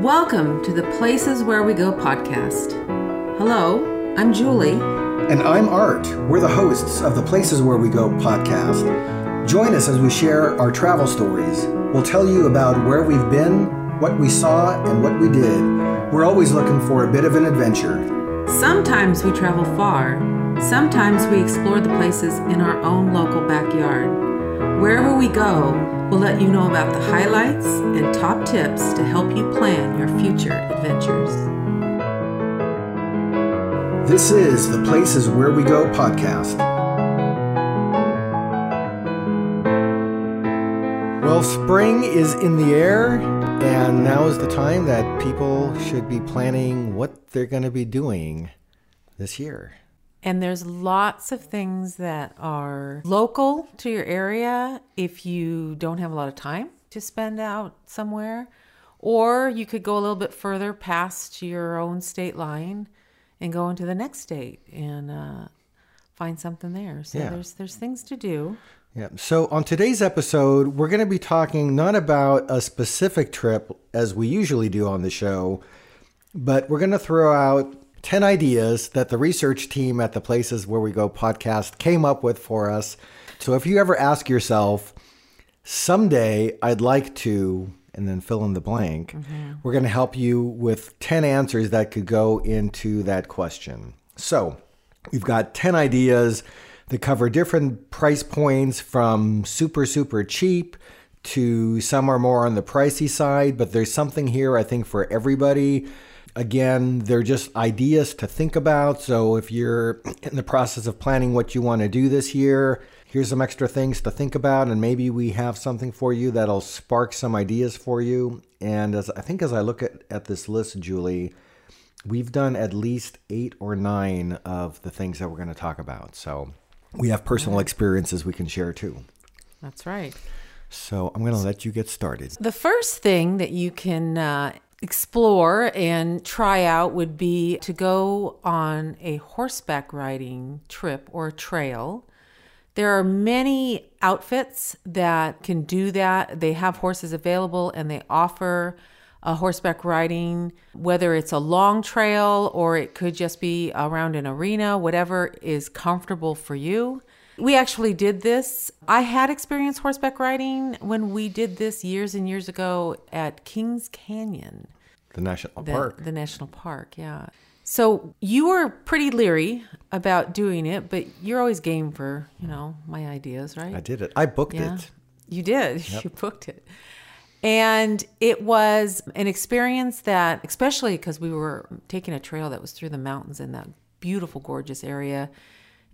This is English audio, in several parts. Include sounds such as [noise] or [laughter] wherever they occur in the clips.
Welcome to the Places Where We Go podcast. Hello, I'm Julie. And I'm Art. We're the hosts of the Places Where We Go podcast. Join us as we share our travel stories. We'll tell you about where we've been, what we saw, and what we did. We're always looking for a bit of an adventure. Sometimes we travel far, sometimes we explore the places in our own local backyard. Wherever we go, we'll let you know about the highlights and top tips to help you plan your future adventures. This is the Places Where We Go podcast. Well, spring is in the air, and now is the time that people should be planning what they're going to be doing this year. And there's lots of things that are local to your area if you don't have a lot of time to spend out somewhere. Or you could go a little bit further past your own state line and go into the next state and uh, find something there. So Yeah. there's there's things to do. Yeah. So on today's episode, we're going to be talking not about a specific trip as we usually do on the show, but we're going to throw out 10 ideas that the research team at the Places Where We Go podcast came up with for us. So if you ever ask yourself, someday I'd like to, and then fill in the blank, mm-hmm. we're going to help you with 10 answers that could go into that question. So we've got 10 ideas that cover different price points from super, super cheap to some are more on the pricey side, but there's something here, I think, for everybody. Again, they're just ideas to think about. So if you're [clears throat] in the process of planning what you want to do this year, here's some extra things to think about, and maybe we have something for you that'll spark some ideas for you. And as I think as I look at, at this list, Julie, we've done at least eight or nine of the things that we're going to talk about. So we have personal experiences we can share too. That's right. So I'm going to let you get started. The first thing that you can uh, explore and try out would be to go on a horseback riding trip or trail. There are many outfits that can do that. They have horses available and they offer a horseback riding, whether it's a long trail or it could just be around an arena, whatever is comfortable for you. We actually did this. I had experienced horseback riding when we did this years and years ago at Kings Canyon The national the, park. the national park, yeah. So you were pretty leery about doing it, but you're always game for, you know, my ideas, right? I did it. I booked yeah. it. You did. [laughs] You booked it. And it was an experience that, especially because we were taking a trail that was through the mountains in that beautiful, gorgeous area.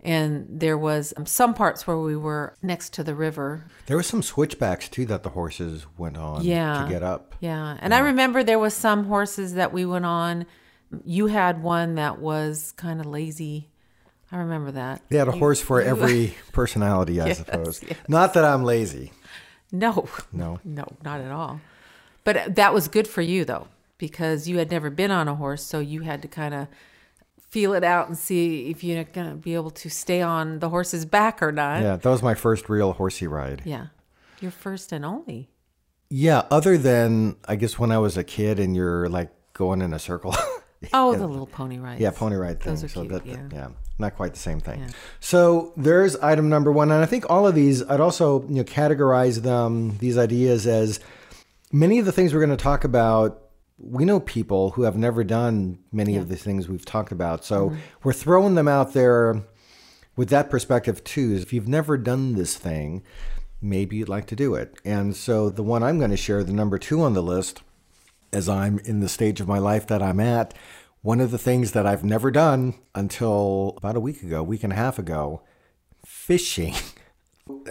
And there was um, some parts where we were next to the river There were some switchbacks too that the horses went on yeah. to get up. Yeah. And I remember there was some horses that we went on. You had one that was kind of lazy. I remember that. They had a You- horse for you- [laughs] every personality, I Yes, suppose. yes. Not that I'm lazy. No. No. [laughs] No, not at all. But that was good for you though, because you had never been on a horse, so you had to kind of feel it out and see if you're going to be able to stay on the horse's back or not. Yeah, that was my first real horsey ride. Yeah. Your first and only. Yeah, other than I guess when I was a kid and you're like going in a circle. [laughs] Oh, the little pony ride. Yeah, pony ride thing. Those are so cute, that, yeah. yeah, not quite the same thing. So there's item number one, and I think all of these, I'd also you know categorize them these ideas as many of the things we're going to talk about. We know people who have never done many of the things we've talked about, so Mm-hmm. we're throwing them out there with that perspective too. If you've never done this thing, maybe you'd like to do it. And so the one I'm going to share, the number two on the list, as I'm in the stage of my life that I'm at, one of the things that I've never done until about a week ago, week and a half ago, fishing. [laughs]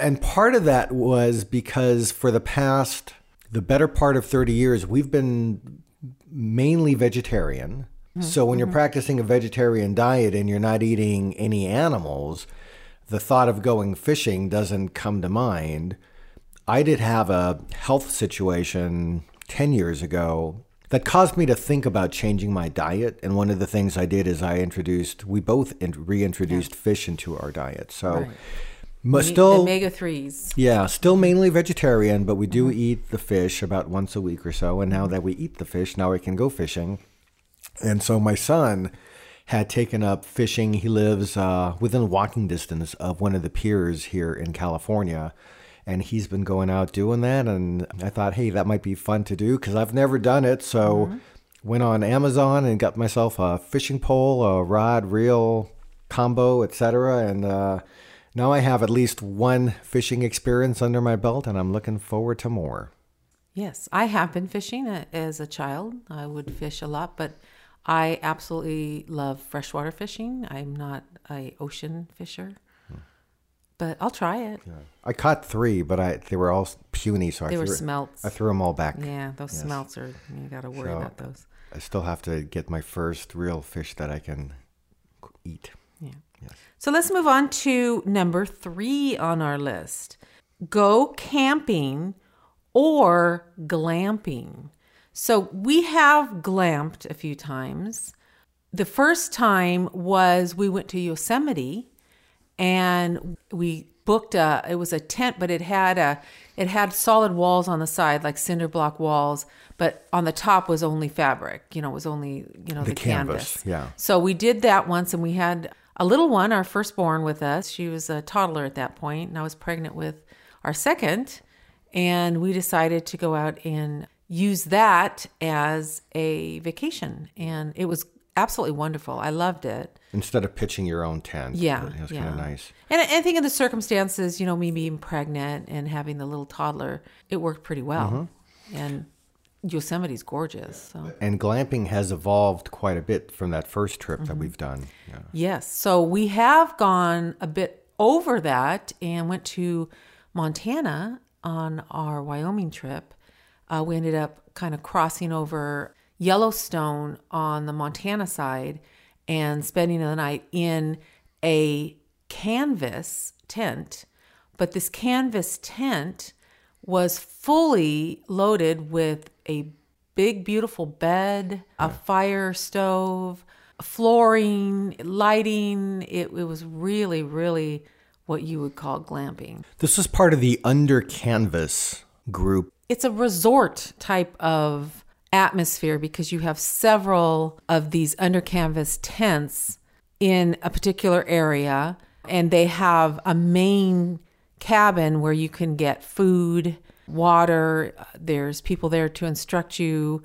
And part of that was because for the past, the better part of 30 years, we've been mainly vegetarian. Mm-hmm. So when you're mm-hmm. practicing a vegetarian diet and you're not eating any animals, the thought of going fishing doesn't come to mind. I did have a health situation 10 years ago that caused me to think about changing my diet. And one of the things I did is I introduced, we both in- reintroduced fish into our diet. So Right. But still, omega threes. Yeah, still mainly vegetarian, but we do eat the fish about once a week or so. And now that we eat the fish, now we can go fishing. And so my son had taken up fishing. He lives uh, within walking distance of one of the piers here in California. And he's been going out doing that. And I thought, hey, that might be fun to do because I've never done it. So went on Amazon and got myself a fishing pole, a rod, reel combo, etc. And uh, now I have at least one fishing experience under my belt, and I'm looking forward to more. Yes, I have been fishing uh, as a child. I would fish a lot, but I absolutely love freshwater fishing. I'm not a ocean fisher, hmm. but I'll try it. I caught three, but I they were all puny, so I They were threw, smelts. I threw them all back. Yeah, those smelts are you got to worry So- about those. I still have to get my first real fish that I can eat. So let's move on to number three on our list go camping or glamping. So we have glamped a few times. The first time was we went to Yosemite and we booked a it was a tent but it had a it had solid walls on the side like cinder block walls but on the top was only fabric you know it was only you know the, canvas, canvas yeah. so we did that once and we had a little one our firstborn with us she was a toddler at that point and i was pregnant with our second and we decided to go out and use that as a vacation and it was absolutely wonderful i loved it Instead of pitching your own tent. yeah, It was yeah. kind of nice. And I I think in the circumstances, you know, me being pregnant and having the little toddler, it worked pretty well. Mm-hmm. And Yosemite's gorgeous. So And glamping has evolved quite a bit from that first trip Mm-hmm. that we've done. Yeah. yes, so we have gone a bit over that and went to Montana on our Wyoming trip. Uh, we ended up kind of crossing over Yellowstone on the Montana side and spending the night in a canvas tent. But this canvas tent was fully loaded with a big, beautiful bed, a fire stove, flooring, lighting. It, it was really, really what you would call glamping. This is part of the Under Canvas group. It's a resort type of atmosphere because you have several of these under canvas tents in a particular area and they have a main cabin where you can get food, water, there's people there to instruct you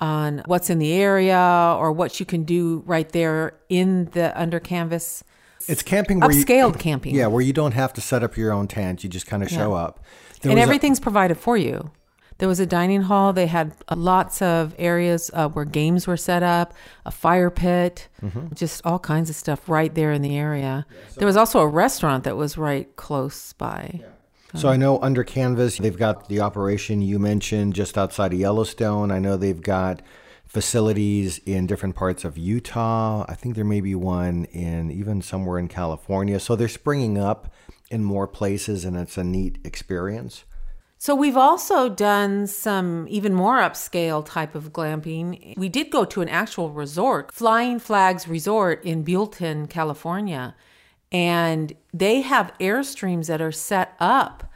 on what's in the area or what you can do right there in the under canvas It's camping where you, camping. yeah, where you don't have to set up your own tent. You just kind of show up. There and was a- everything's provided for you. There was a dining hall. They had uh, lots of areas uh, where games were set up, a fire pit, Mm-hmm. just all kinds of stuff right there in the area. there was also a restaurant that was right close by. So I know under Canvas, they've got the operation you mentioned just outside of Yellowstone. I know they've got facilities in different parts of Utah. I think there may be one in even somewhere in California. So they're springing up in more places, and it's a neat experience. So we've also done some even more upscale type of glamping. We did go to an actual resort, Flying Flags Resort in Buellton, California, and they have airstreams that are set up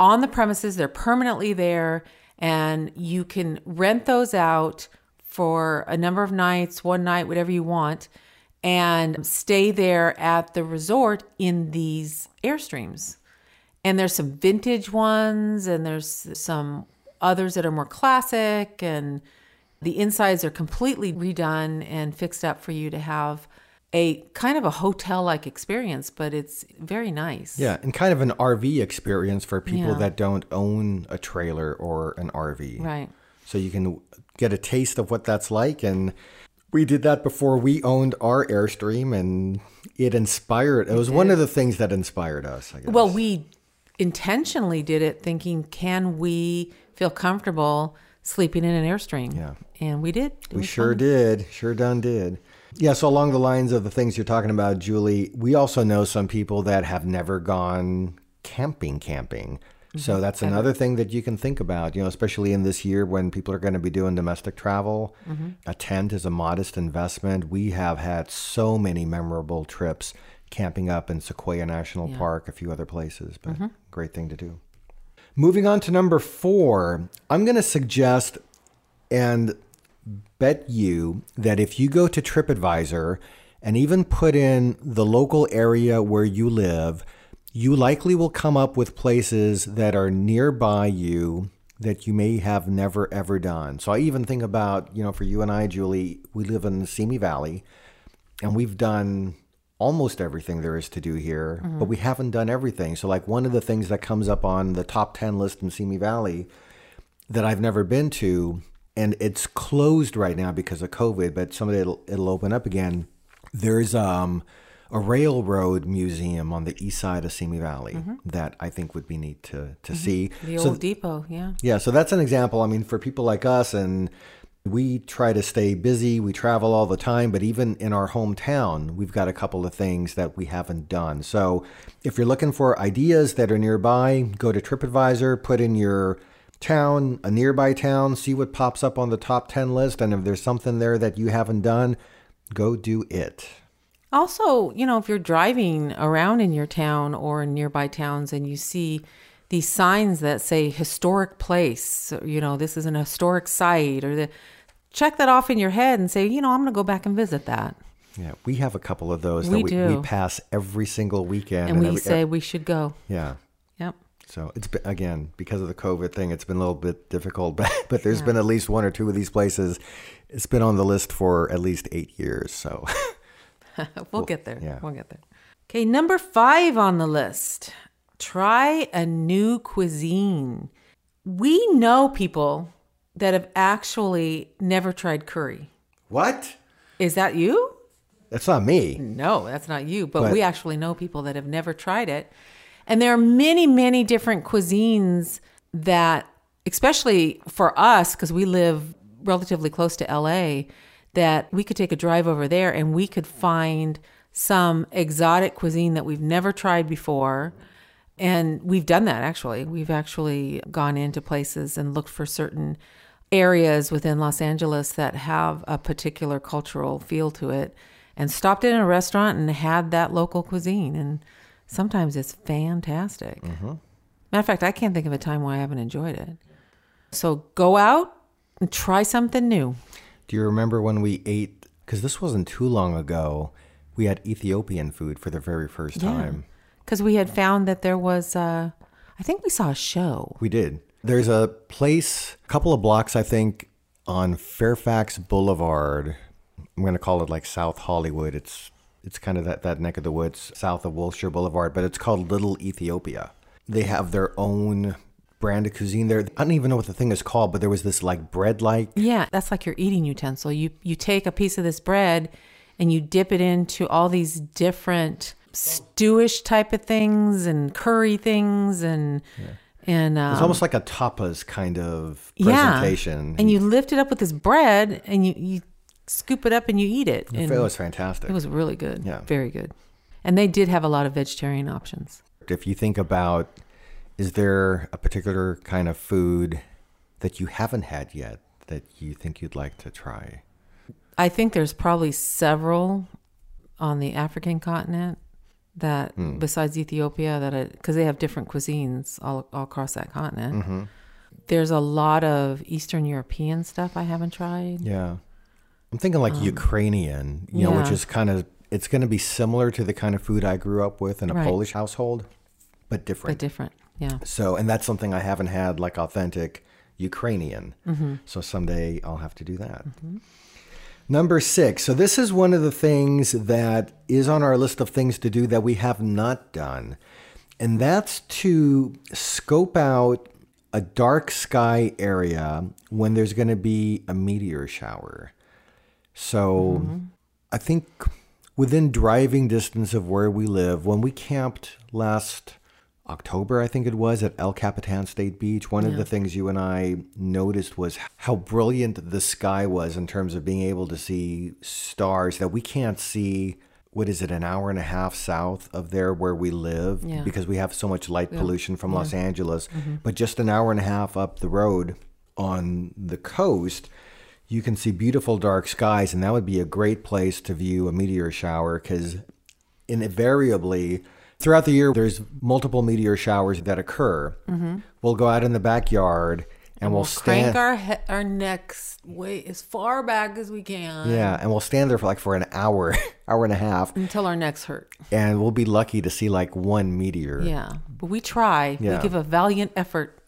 on the premises. They're permanently there, and you can rent those out for a number of nights, one night, whatever you want, and stay there at the resort in these airstreams and there's some vintage ones and there's some others that are more classic and the insides are completely redone and fixed up for you to have a kind of a hotel like experience but it's very nice Yeah, and kind of an RV experience for people Yeah. that don't own a trailer or an RV. right So you can get a taste of what that's like. And we did that before we owned our Airstream, and it inspired. It was one of the things that inspired us. I guess. well we intentionally did it thinking can we feel comfortable sleeping in an airstream Yeah. and we did It we sure fun. did. Sure done did. Yeah. So along the lines of the things you're talking about, Julie, we also know some people that have never gone camping. Camping. So mm-hmm. that's another thing that you can think about, you know, especially in this year when people are going to be doing domestic travel. Mm-hmm. A tent is a modest investment. We have had so many memorable trips camping up in Sequoia National Park, a few other places, but mm-hmm. great thing to do. Moving on to number four, I'm going to suggest and bet you that if you go to TripAdvisor and even put in the local area where you live, you likely will come up with places that are nearby you that you may have never ever done. So I even think about, you know, for you and I, Julie, we live in the Simi Valley and we've done almost everything there is to do here, but mm-hmm. we haven't done everything. So like one of the things that comes up on the top 10 list in Simi Valley that I've never been to and it's closed right now because of COVID, but someday it'll, it'll open up again. There's um a railroad museum on the east side of Simi Valley mm-hmm. that I think would be neat to to mm-hmm. see. The So old depot, yeah. yeah, so that's an example. I mean, for people like us, and we try to stay busy, we travel all the time, but even in our hometown, we've got a couple of things that we haven't done. So if you're looking for ideas that are nearby, go to TripAdvisor, put in your town, a nearby town, see what pops up on the top 10 list, and if there's something there that you haven't done, go do it. Also, you know, if you're driving around in your town or in nearby towns and you see these signs that say historic place, you know, this is an historic site, or the, check that off in your head and say, you know, I'm going to go back and visit that. Yeah, we have a couple of those We that we, do. we pass every single weekend. And we every- say we should go. yeah. Yep. So it's been, again because of the COVID thing, it's been a little bit difficult, [laughs] but but there's been at least one or two of these places. It's been on the list for at least eight years. So [laughs] we'll get there. yeah. We'll get there. Okay, number five on the list try a new cuisine. We know people that have actually never tried curry. what? Is that you? That's not me. No, that's not you, but, But- we actually know people that have never tried it. And there are many, many different cuisines that, especially for us, because we live relatively close to LA, that we could take a drive over there and we could find some exotic cuisine that we've never tried before. And we've done that actually. We've actually gone into places and looked for certain areas within Los Angeles that have a particular cultural feel to it and stopped in a restaurant and had that local cuisine. And sometimes it's fantastic. Mm-hmm. Matter of fact, I can't think of a time where I haven't enjoyed it. So go out and try something new. Do you remember when we ate? Because this wasn't too long ago. We had Ethiopian food for the very first time. Because we had found that there was, uh, I think we saw a show. We did. There's a place, a couple of blocks, I think, on Fairfax Boulevard. I'm going to call it like South Hollywood. It's it's kind of that, that neck of the woods south of Wilshire Boulevard, but it's called Little Ethiopia. They have their own brand of cuisine there. I don't even know what the thing is called, but there was this like bread like. Yeah, that's like your eating utensil. You you take a piece of this bread and you dip it into all these different stewish type of things and curry things and and um, It's almost like a tapas kind of yeah. presentation. And you lift it up with this bread and you you scoop it up and you eat it. And it was fantastic. it was really good. Yeah. Very good. And they did have a lot of vegetarian options. if you think about is there a particular kind of food that you haven't had yet that you think you'd like to try I think there's probably several on the African continent that, Hmm. besides Ethiopia, that because they have different cuisines all, all across that continent. Mm-hmm. There's a lot of Eastern European stuff I haven't tried. yeah i'm thinking like ukrainian you know which Um, is kind of it's going to be similar to the kind of food i grew up with in a Right. polish household but different But different, yeah. so and that's something i haven't had like authentic ukrainian Mm-hmm. so someday i'll have to do that Number six. So, this is one of the things that is on our list of things to do that we have not done. And that's to scope out a dark sky area when there's going to be a meteor shower. So, mm-hmm. I think within driving distance of where we live, when we camped last October, I think it was, at El Capitan State Beach, one of the things you and I noticed was how brilliant the sky was in terms of being able to see stars that we can't see. What is it, an hour and a half south of there where we live? Yeah. Because we have so much light pollution from Los Angeles. Mm-hmm. But just an hour and a half up the road on the coast, you can see beautiful dark skies. And that would be a great place to view a meteor shower because invariably throughout the year there's multiple meteor showers that occur. Mm-hmm. We'll go out in the backyard and we'll, We'll stand crank our he- our necks way as far back as we can. yeah, and we'll stand there for like for an hour, [laughs] hour and a half, Until our necks hurt. and we'll be lucky to see like one meteor. Yeah. But we try. Yeah. We give a valiant effort.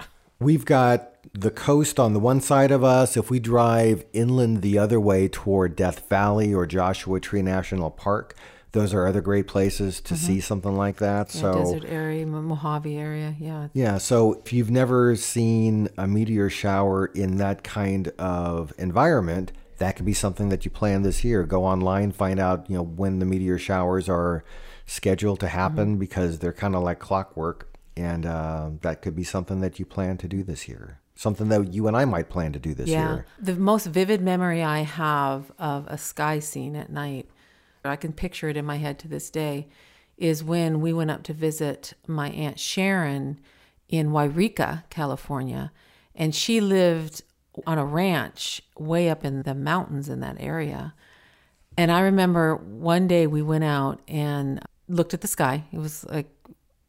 We've got the coast on the one side of us. If we drive inland the other way toward Death Valley or Joshua Tree National Park, those are other great places to see something like that. Yeah, so desert area, Mojave area. Yeah. yeah, so if you've never seen a meteor shower in that kind of environment, that could be something that you plan this year. Go online, find out, you know, when the meteor showers are scheduled to happen because they're kind of like clockwork, and uh, that could be something that you plan to do this year. Something that you and I might plan to do this year. Yeah. year. The most vivid memory I have of a sky scene at night, I can picture it in my head to this day, is when we went up to visit my Aunt Sharon in Yreka, California. And she lived on a ranch way up in the mountains in that area. And I remember one day we went out and looked at the sky. It was like,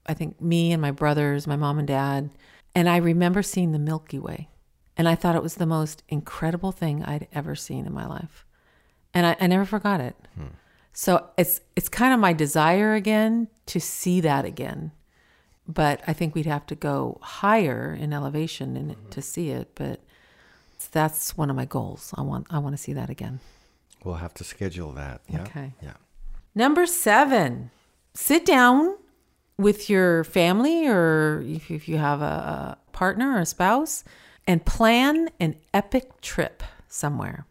I think me and my brothers, my mom and dad. And I remember seeing the Milky Way. And I thought it was the most incredible thing I'd ever seen in my life. And I, I never forgot it. Hmm. So it's it's kind of my desire again to see that again. But I think we'd have to go higher in elevation and to see it. But that's one of my goals. I want I want to see that again. We'll have to schedule that. Yeah. Okay. Yeah. Number seven, sit down with your family or if, if you have a partner or a spouse and plan an epic trip somewhere.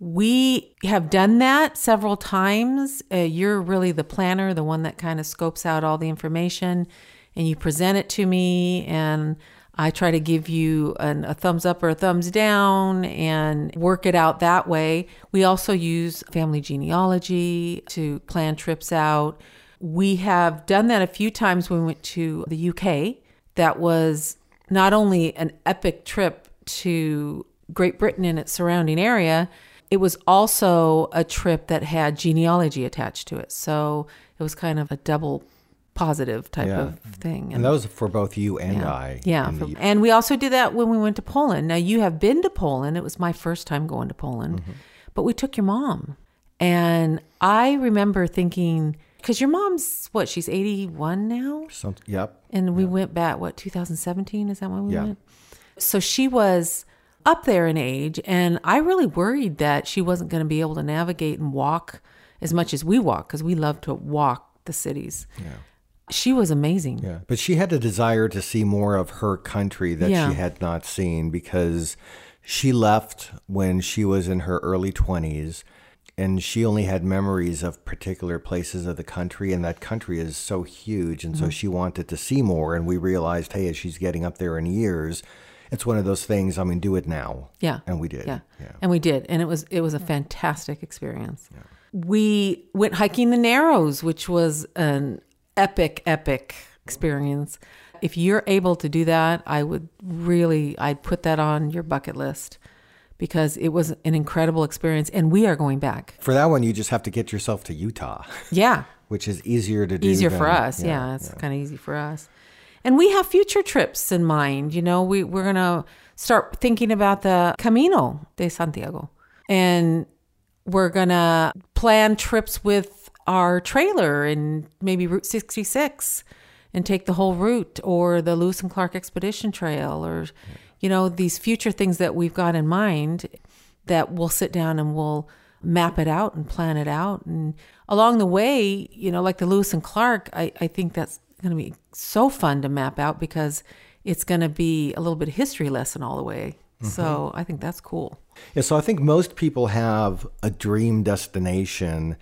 We have done that several times. Uh, you're really the planner, the one that kind of scopes out all the information, and you present it to me, and I try to give you an, a thumbs up or a thumbs down and work it out that way. We also use family genealogy to plan trips out. We have done that a few times when we went to the UK. That was not only an epic trip to Great Britain and its surrounding area, it was also a trip that had genealogy attached to it. So it was kind of a double positive type Yeah. of thing. And that was for both you and Yeah. I. Yeah. for- the- and we also did that when we went to Poland. Now, you have been to Poland. It was my first time going to Poland, Mm-hmm. but we took your mom. And I remember thinking, because your mom's what, she's 81 now? some, yep. And we went back, what, 2017? Is that when we Yeah. went? So she was up there in age. And I really worried that she wasn't going to be able to navigate and walk as much as we walk because we love to walk the cities. Yeah. She was amazing. Yeah, but she had a desire to see more of her country that Yeah. she had not seen because she left when she was in her early 20s and she only had memories of particular places of the country and that country is so huge and Mm-hmm. so she wanted to see more and we realized hey as she's getting up there in years it's one of those things I mean do it now. Yeah. And we did. Yeah. Yeah. And we did. And it was it was a fantastic experience. We went hiking the Narrows, which was an epic, epic experience. If you're able to do that, I would really I'd put that on your bucket list because it was an incredible experience and we are going back. For that one you just have to get yourself to Utah, Yeah. [laughs] which is easier to do easier than- for us. Yeah, it's kind of easy for us. And we have future trips in mind. You know, we we're gonna start thinking about the Camino de Santiago, and we're gonna plan trips with our trailer and maybe Route 66 and take the whole route or the Lewis and Clark Expedition Trail or you know these future things that we've got in mind that we'll sit down and we'll map it out and plan it out and along the way you know like the Lewis and Clark I, I think that's going to be so fun to map out because it's going to be a little bit of history lesson all the way. Mm-hmm. So I think that's cool. Yeah, so I think most people have a dream destination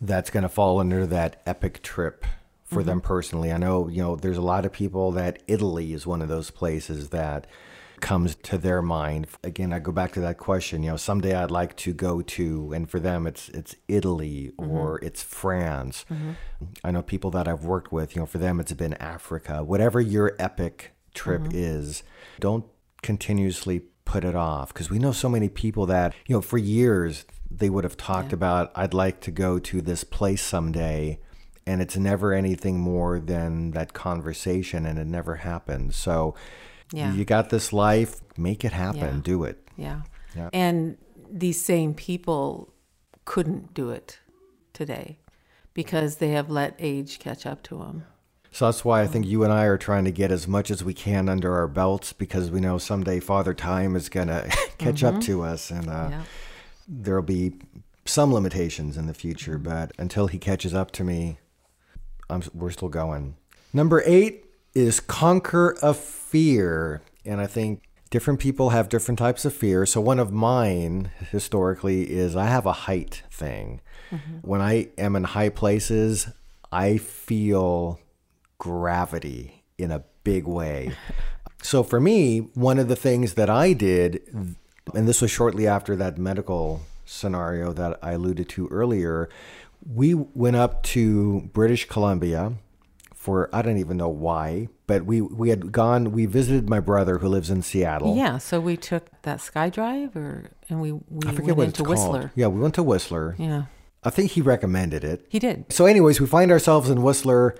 that's going to fall under that epic trip for mm-hmm. them personally. I know, you know, there's a lot of people that Italy is one of those places that comes to their mind. Again, I go back to that question, you know, someday I'd like to go to and for them it's it's Italy mm-hmm. or it's France. Mm-hmm. I know people that I've worked with, you know, for them it's been Africa. Whatever your epic trip mm-hmm. is, don't continuously put it off because we know so many people that you know for years they would have talked about i'd like to go to this place someday and it's never anything more than that conversation and it never happens. So Yeah. you got this life, make it happen, Yeah. do it. Yeah. Yeah. And these same people couldn't do it today because they have let age catch up to them. So that's why I think you and I are trying to get as much as we can under our belts because we know someday Father Time is going [laughs] to catch up to us and uh, Mm-hmm. Yeah. there'll be some limitations in the future. But until he catches up to me, I'm, we're still going. Number eight is conquer a fear. And I think different people have different types of fear. So one of mine historically is I have a height thing. Mm-hmm. When I am in high places, I feel gravity in a big way. [laughs] so for me, one of the things that I did, and this was shortly after that medical scenario that I alluded to earlier, we went up to British Columbia for I don't even know why, but we we had gone. We visited my brother who lives in Seattle. Yeah. So we took that SkyDrive or, and we, we I forget went what into Whistler. Yeah, we went to Whistler. Yeah. I think he recommended it. He did. So, anyways, we find ourselves in Whistler,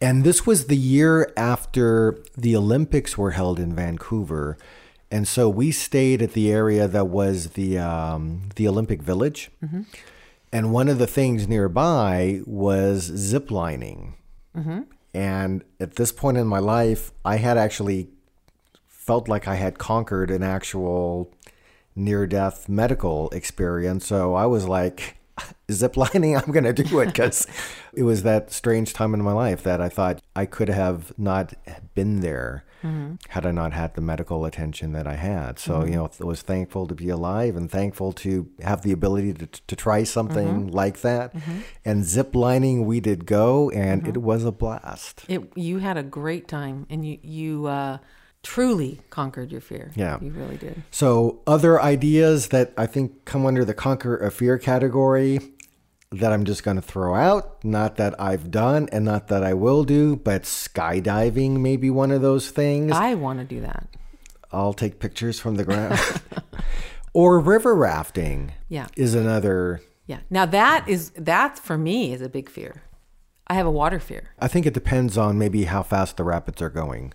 and this was the year after the Olympics were held in Vancouver, and so we stayed at the area that was the um, the Olympic Village, and one of the things nearby was zip lining. And at this point in my life, I had actually felt like I had conquered an actual near death medical experience. So I was like, zip lining, [laughs] I'm going to do it because it was that strange time in my life that I thought I could have not been there mm-hmm. had I not had the medical attention that I had. So, mm-hmm. you know, I was thankful to be alive and thankful to have the ability to, to try something mm-hmm. like that. And zip lining, we did go and it was a blast. It, you had a great time and you, you, uh, truly conquered your fear. Yeah. You really did. So, other ideas that I think come under the conquer a fear category that I'm just going to throw out, not that I've done and not that I will do, but skydiving may be one of those things. I want to do that. I'll take pictures from the ground. [laughs] or river rafting Yeah. is another. Yeah. Now that is, that for me is a big fear. I have a water fear. I think it depends on maybe how fast the rapids are going.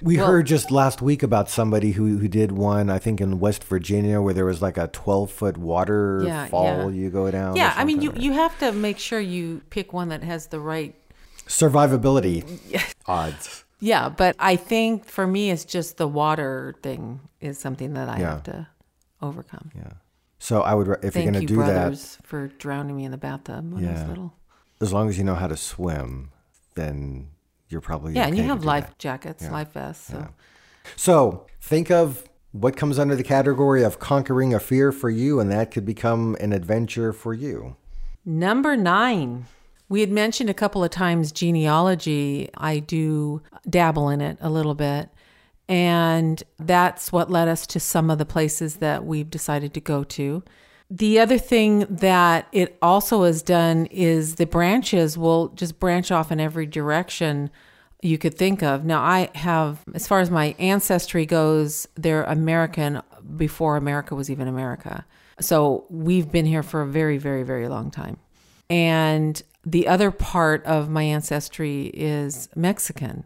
We Well- heard just last week about somebody who, who did one, I think in West Virginia, where there was like a 12 foot waterfall Yeah, yeah. you go down. Yeah, I mean, you, you have to make sure you pick one that has the right. survivability [laughs] odds. Yeah, but I think for me, it's just the water thing is something that I Yeah. have to overcome. Yeah. So I would, if Thank you're going to do brothers, for drowning me in the bathtub when I was Yeah. little. as long as you know how to swim, then you're probably Yeah, and you have life that. jackets, life vests. So So think of what comes under the category of conquering a fear for you, and that could become an adventure for you. Number nine. We had mentioned a couple of times genealogy. I do dabble in it a little bit. And that's what led us to some of the places that we've decided to go to. The other thing that it also has done is the branches will just branch off in every direction you could think of. Now, I have, as far as my ancestry goes, they're American before America was even America. So we've been here for a very, very, very long time. And the other part of my ancestry is Mexican.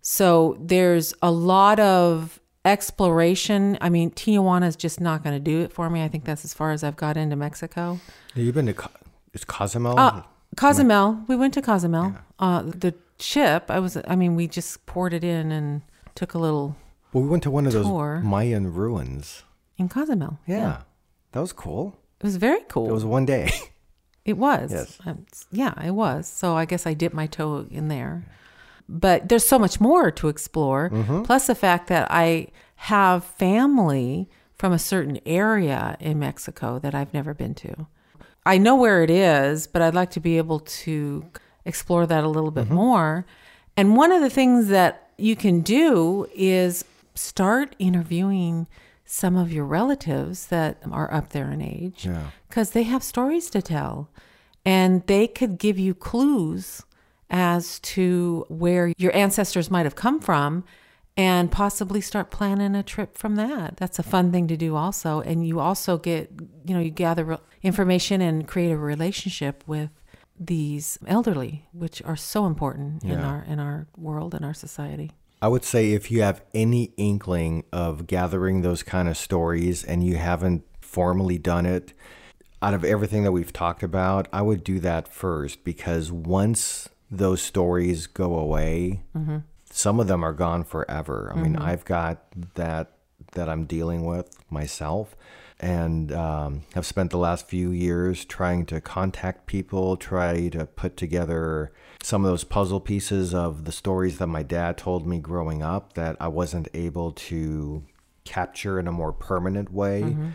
So there's a lot of exploration. I mean, Tijuana is just not going to do it for me. I think that's as far as I've got into Mexico. You've been to Co- is Cozumel? Uh, Cozumel, we went to Cozumel. Uh, the ship, I was, I mean, we just poured it in and took a little well, we went to one of those tour. Mayan ruins. in Cozumel. Yeah, that was cool. It was very cool. It was one day. It was. Yes. Um, yeah, it was. So I guess I dipped my toe in there. But there's so much more to explore. Mm-hmm. Plus the fact that I have family from a certain area in Mexico that I've never been to. I know where it is, but I'd like to be able to explore that a little bit mm-hmm. more. And one of the things that you can do is start interviewing some of your relatives that are up there in age Yeah. because they have stories to tell and they could give you clues as to where your ancestors might have come from and possibly start planning a trip from that. That's a fun thing to do also and you also get, you know, you gather information and create a relationship with these elderly, which are so important in our in our world and our society. I would say if you have any inkling of gathering those kind of stories and you haven't formally done it, out of everything that we've talked about, I would do that first because once those stories go away, mm-hmm. some of them are gone forever. I mean, mm-hmm. I've got that that I'm dealing with myself and um, have spent the last few years trying to contact people, try to put together some of those puzzle pieces of the stories that my dad told me growing up that I wasn't able to capture in a more permanent way mm-hmm.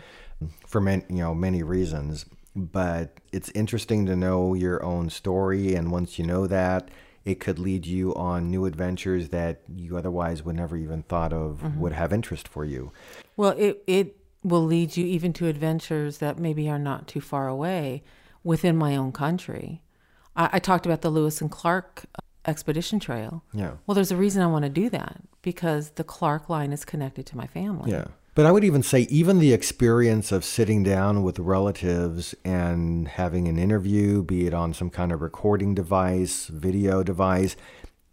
for many, you know, many reasons. But it's interesting to know your own story, and once you know that, it could lead you on new adventures that you otherwise would never even thought of mm-hmm. would have interest for you. Well, it it will lead you even to adventures that maybe are not too far away within my own country. I, I talked about the Lewis and Clark uh, expedition trail. Yeah. Well, there's a reason I want to do that because the Clark line is connected to my family. Yeah. But I would even say, even the experience of sitting down with relatives and having an interview, be it on some kind of recording device, video device,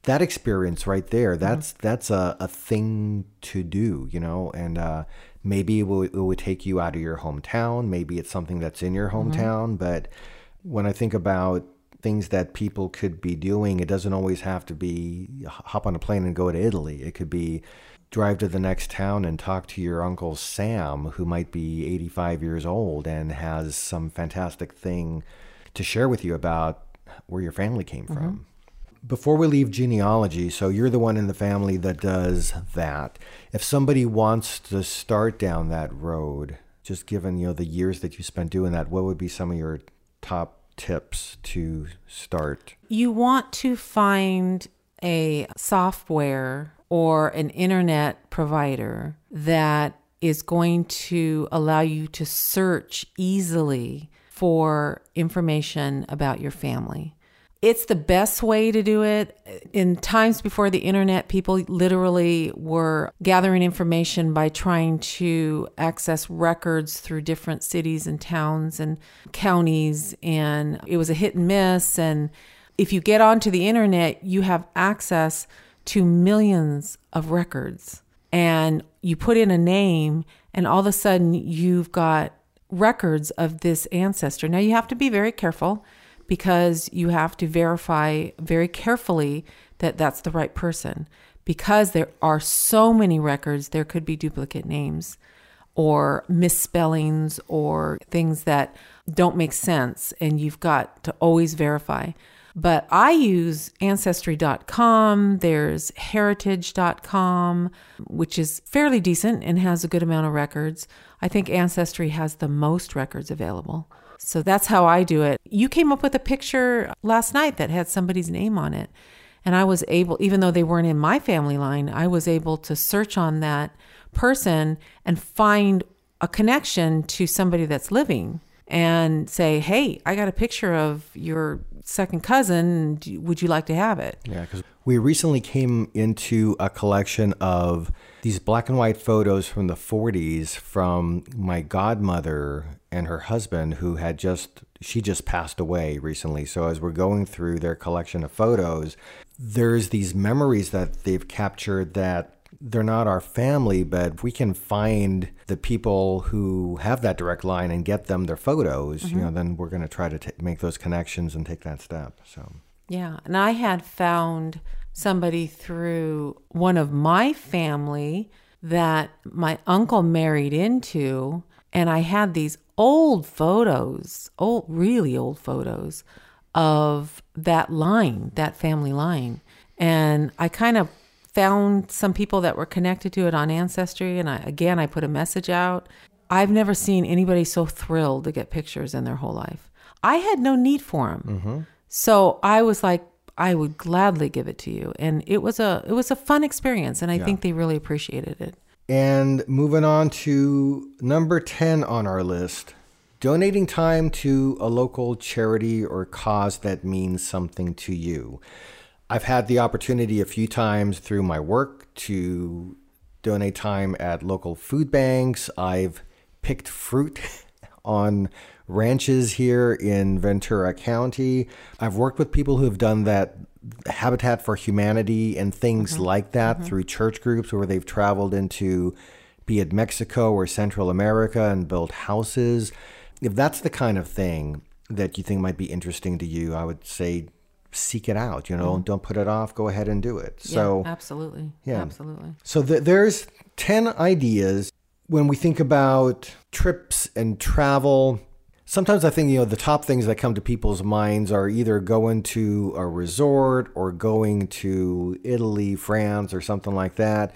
that experience right there, that's that's a, a thing to do, you know, and uh, maybe it would, it would take you out of your hometown. Maybe it's something that's in your hometown. But when I think about things that people could be doing, it doesn't always have to be hop on a plane and go to Italy. It could be drive to the next town and talk to your uncle Sam, who might be 85 years old and has some fantastic thing to share with you about where your family came mm-hmm. from. Before we leave genealogy, so you're the one in the family that does that. If somebody wants to start down that road, just given you know the years that you spent doing that, what would be some of your top tips to start? You want to find a software or an internet provider that is going to allow you to search easily for information about your family. It's the best way to do it. In times before the internet, people literally were gathering information by trying to access records through different cities and towns and counties. And it was a hit and miss. And if you get onto the internet, you have access to millions of records. And you put in a name, and all of a sudden, you've got records of this ancestor. Now, you have to be very careful because you have to verify very carefully that that's the right person. Because there are so many records, there could be duplicate names or misspellings or things that don't make sense, and you've got to always verify. But I use Ancestry.com, there's Heritage.com, which is fairly decent and has a good amount of records. I think Ancestry has the most records available. So that's how I do it. You came up with a picture last night that had somebody's name on it. And I was able, even though they weren't in my family line, I was able to search on that person and find a connection to somebody that's living and say, hey, I got a picture of your second cousin. Would you like to have it? Yeah, because we recently came into a collection of these black and white photos from the 40s from my godmother and her husband, who had just, she just passed away recently. So as we're going through their collection of photos, there's these memories that they've captured that they're not our family, but if we can find the people who have that direct line and get them their photos, you know, mm-hmm. then we're going to try to ta make those connections and take that step. So. Yeah. And I had found somebody through one of my family that my uncle married into. And I had these old photos, old, really old photos of that line, that family line. And I kind of found some people that were connected to it on Ancestry. And I, again, I put a message out. I've never seen anybody so thrilled to get pictures in their whole life. I had no need for them. Mm-hmm. So I was like, I would gladly give it to you. And it was a it was a fun experience and I think they really appreciated it. And moving on to number 10 on our list donating time to a local charity or cause that means something to you. I've had the opportunity a few times through my work to donate time at local food banks. I've picked fruit [laughs] on ranches here in Ventura County. I've worked with people who have done that Habitat for Humanity and things mm-hmm. like that mm-hmm. through church groups where they've traveled into be it Mexico or Central America and built houses. If that's the kind of thing that you think might be interesting to you, I would say seek it out. You know, mm-hmm. don't put it off. Go ahead and do it. So absolutely. Yeah. Absolutely. so th- there's 10 ideas when we think about trips and travel. Sometimes I think, you know, the top things that come to people's minds are either going to a resort or going to Italy, France, or something like that.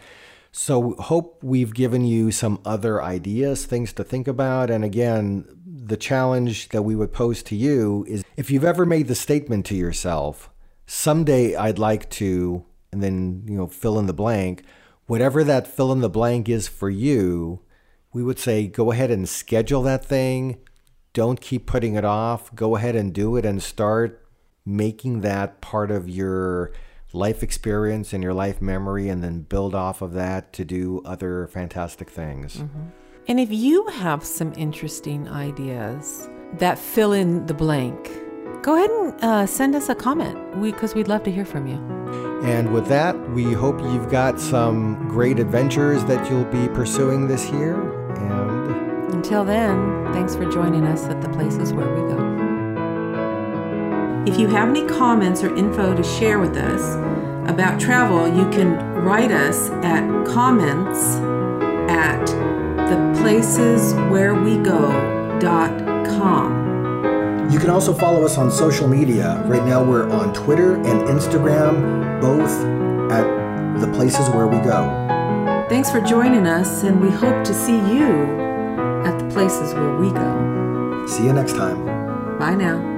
So, hope we've given you some other ideas, things to think about. And again, the challenge that we would pose to you is if you've ever made the statement to yourself, someday I'd like to, and then, you know, fill in the blank, whatever that fill in the blank is for you, we would say go ahead and schedule that thing. Don't keep putting it off. Go ahead and do it and start making that part of your life experience and your life memory, and then build off of that to do other fantastic things. Mm-hmm. And if you have some interesting ideas that fill in the blank, go ahead and uh, send us a comment because we'd love to hear from you. And with that, we hope you've got some great adventures that you'll be pursuing this year. And Until then, thanks for joining us at the places where we go. If you have any comments or info to share with us about travel, you can write us at comments at theplaceswherewego.com. you can also follow us on social media. Right now, we're on Twitter and Instagram, both at the places where we go. Thanks for joining us, and we hope to see you at the places where we go. See you next time. Bye now.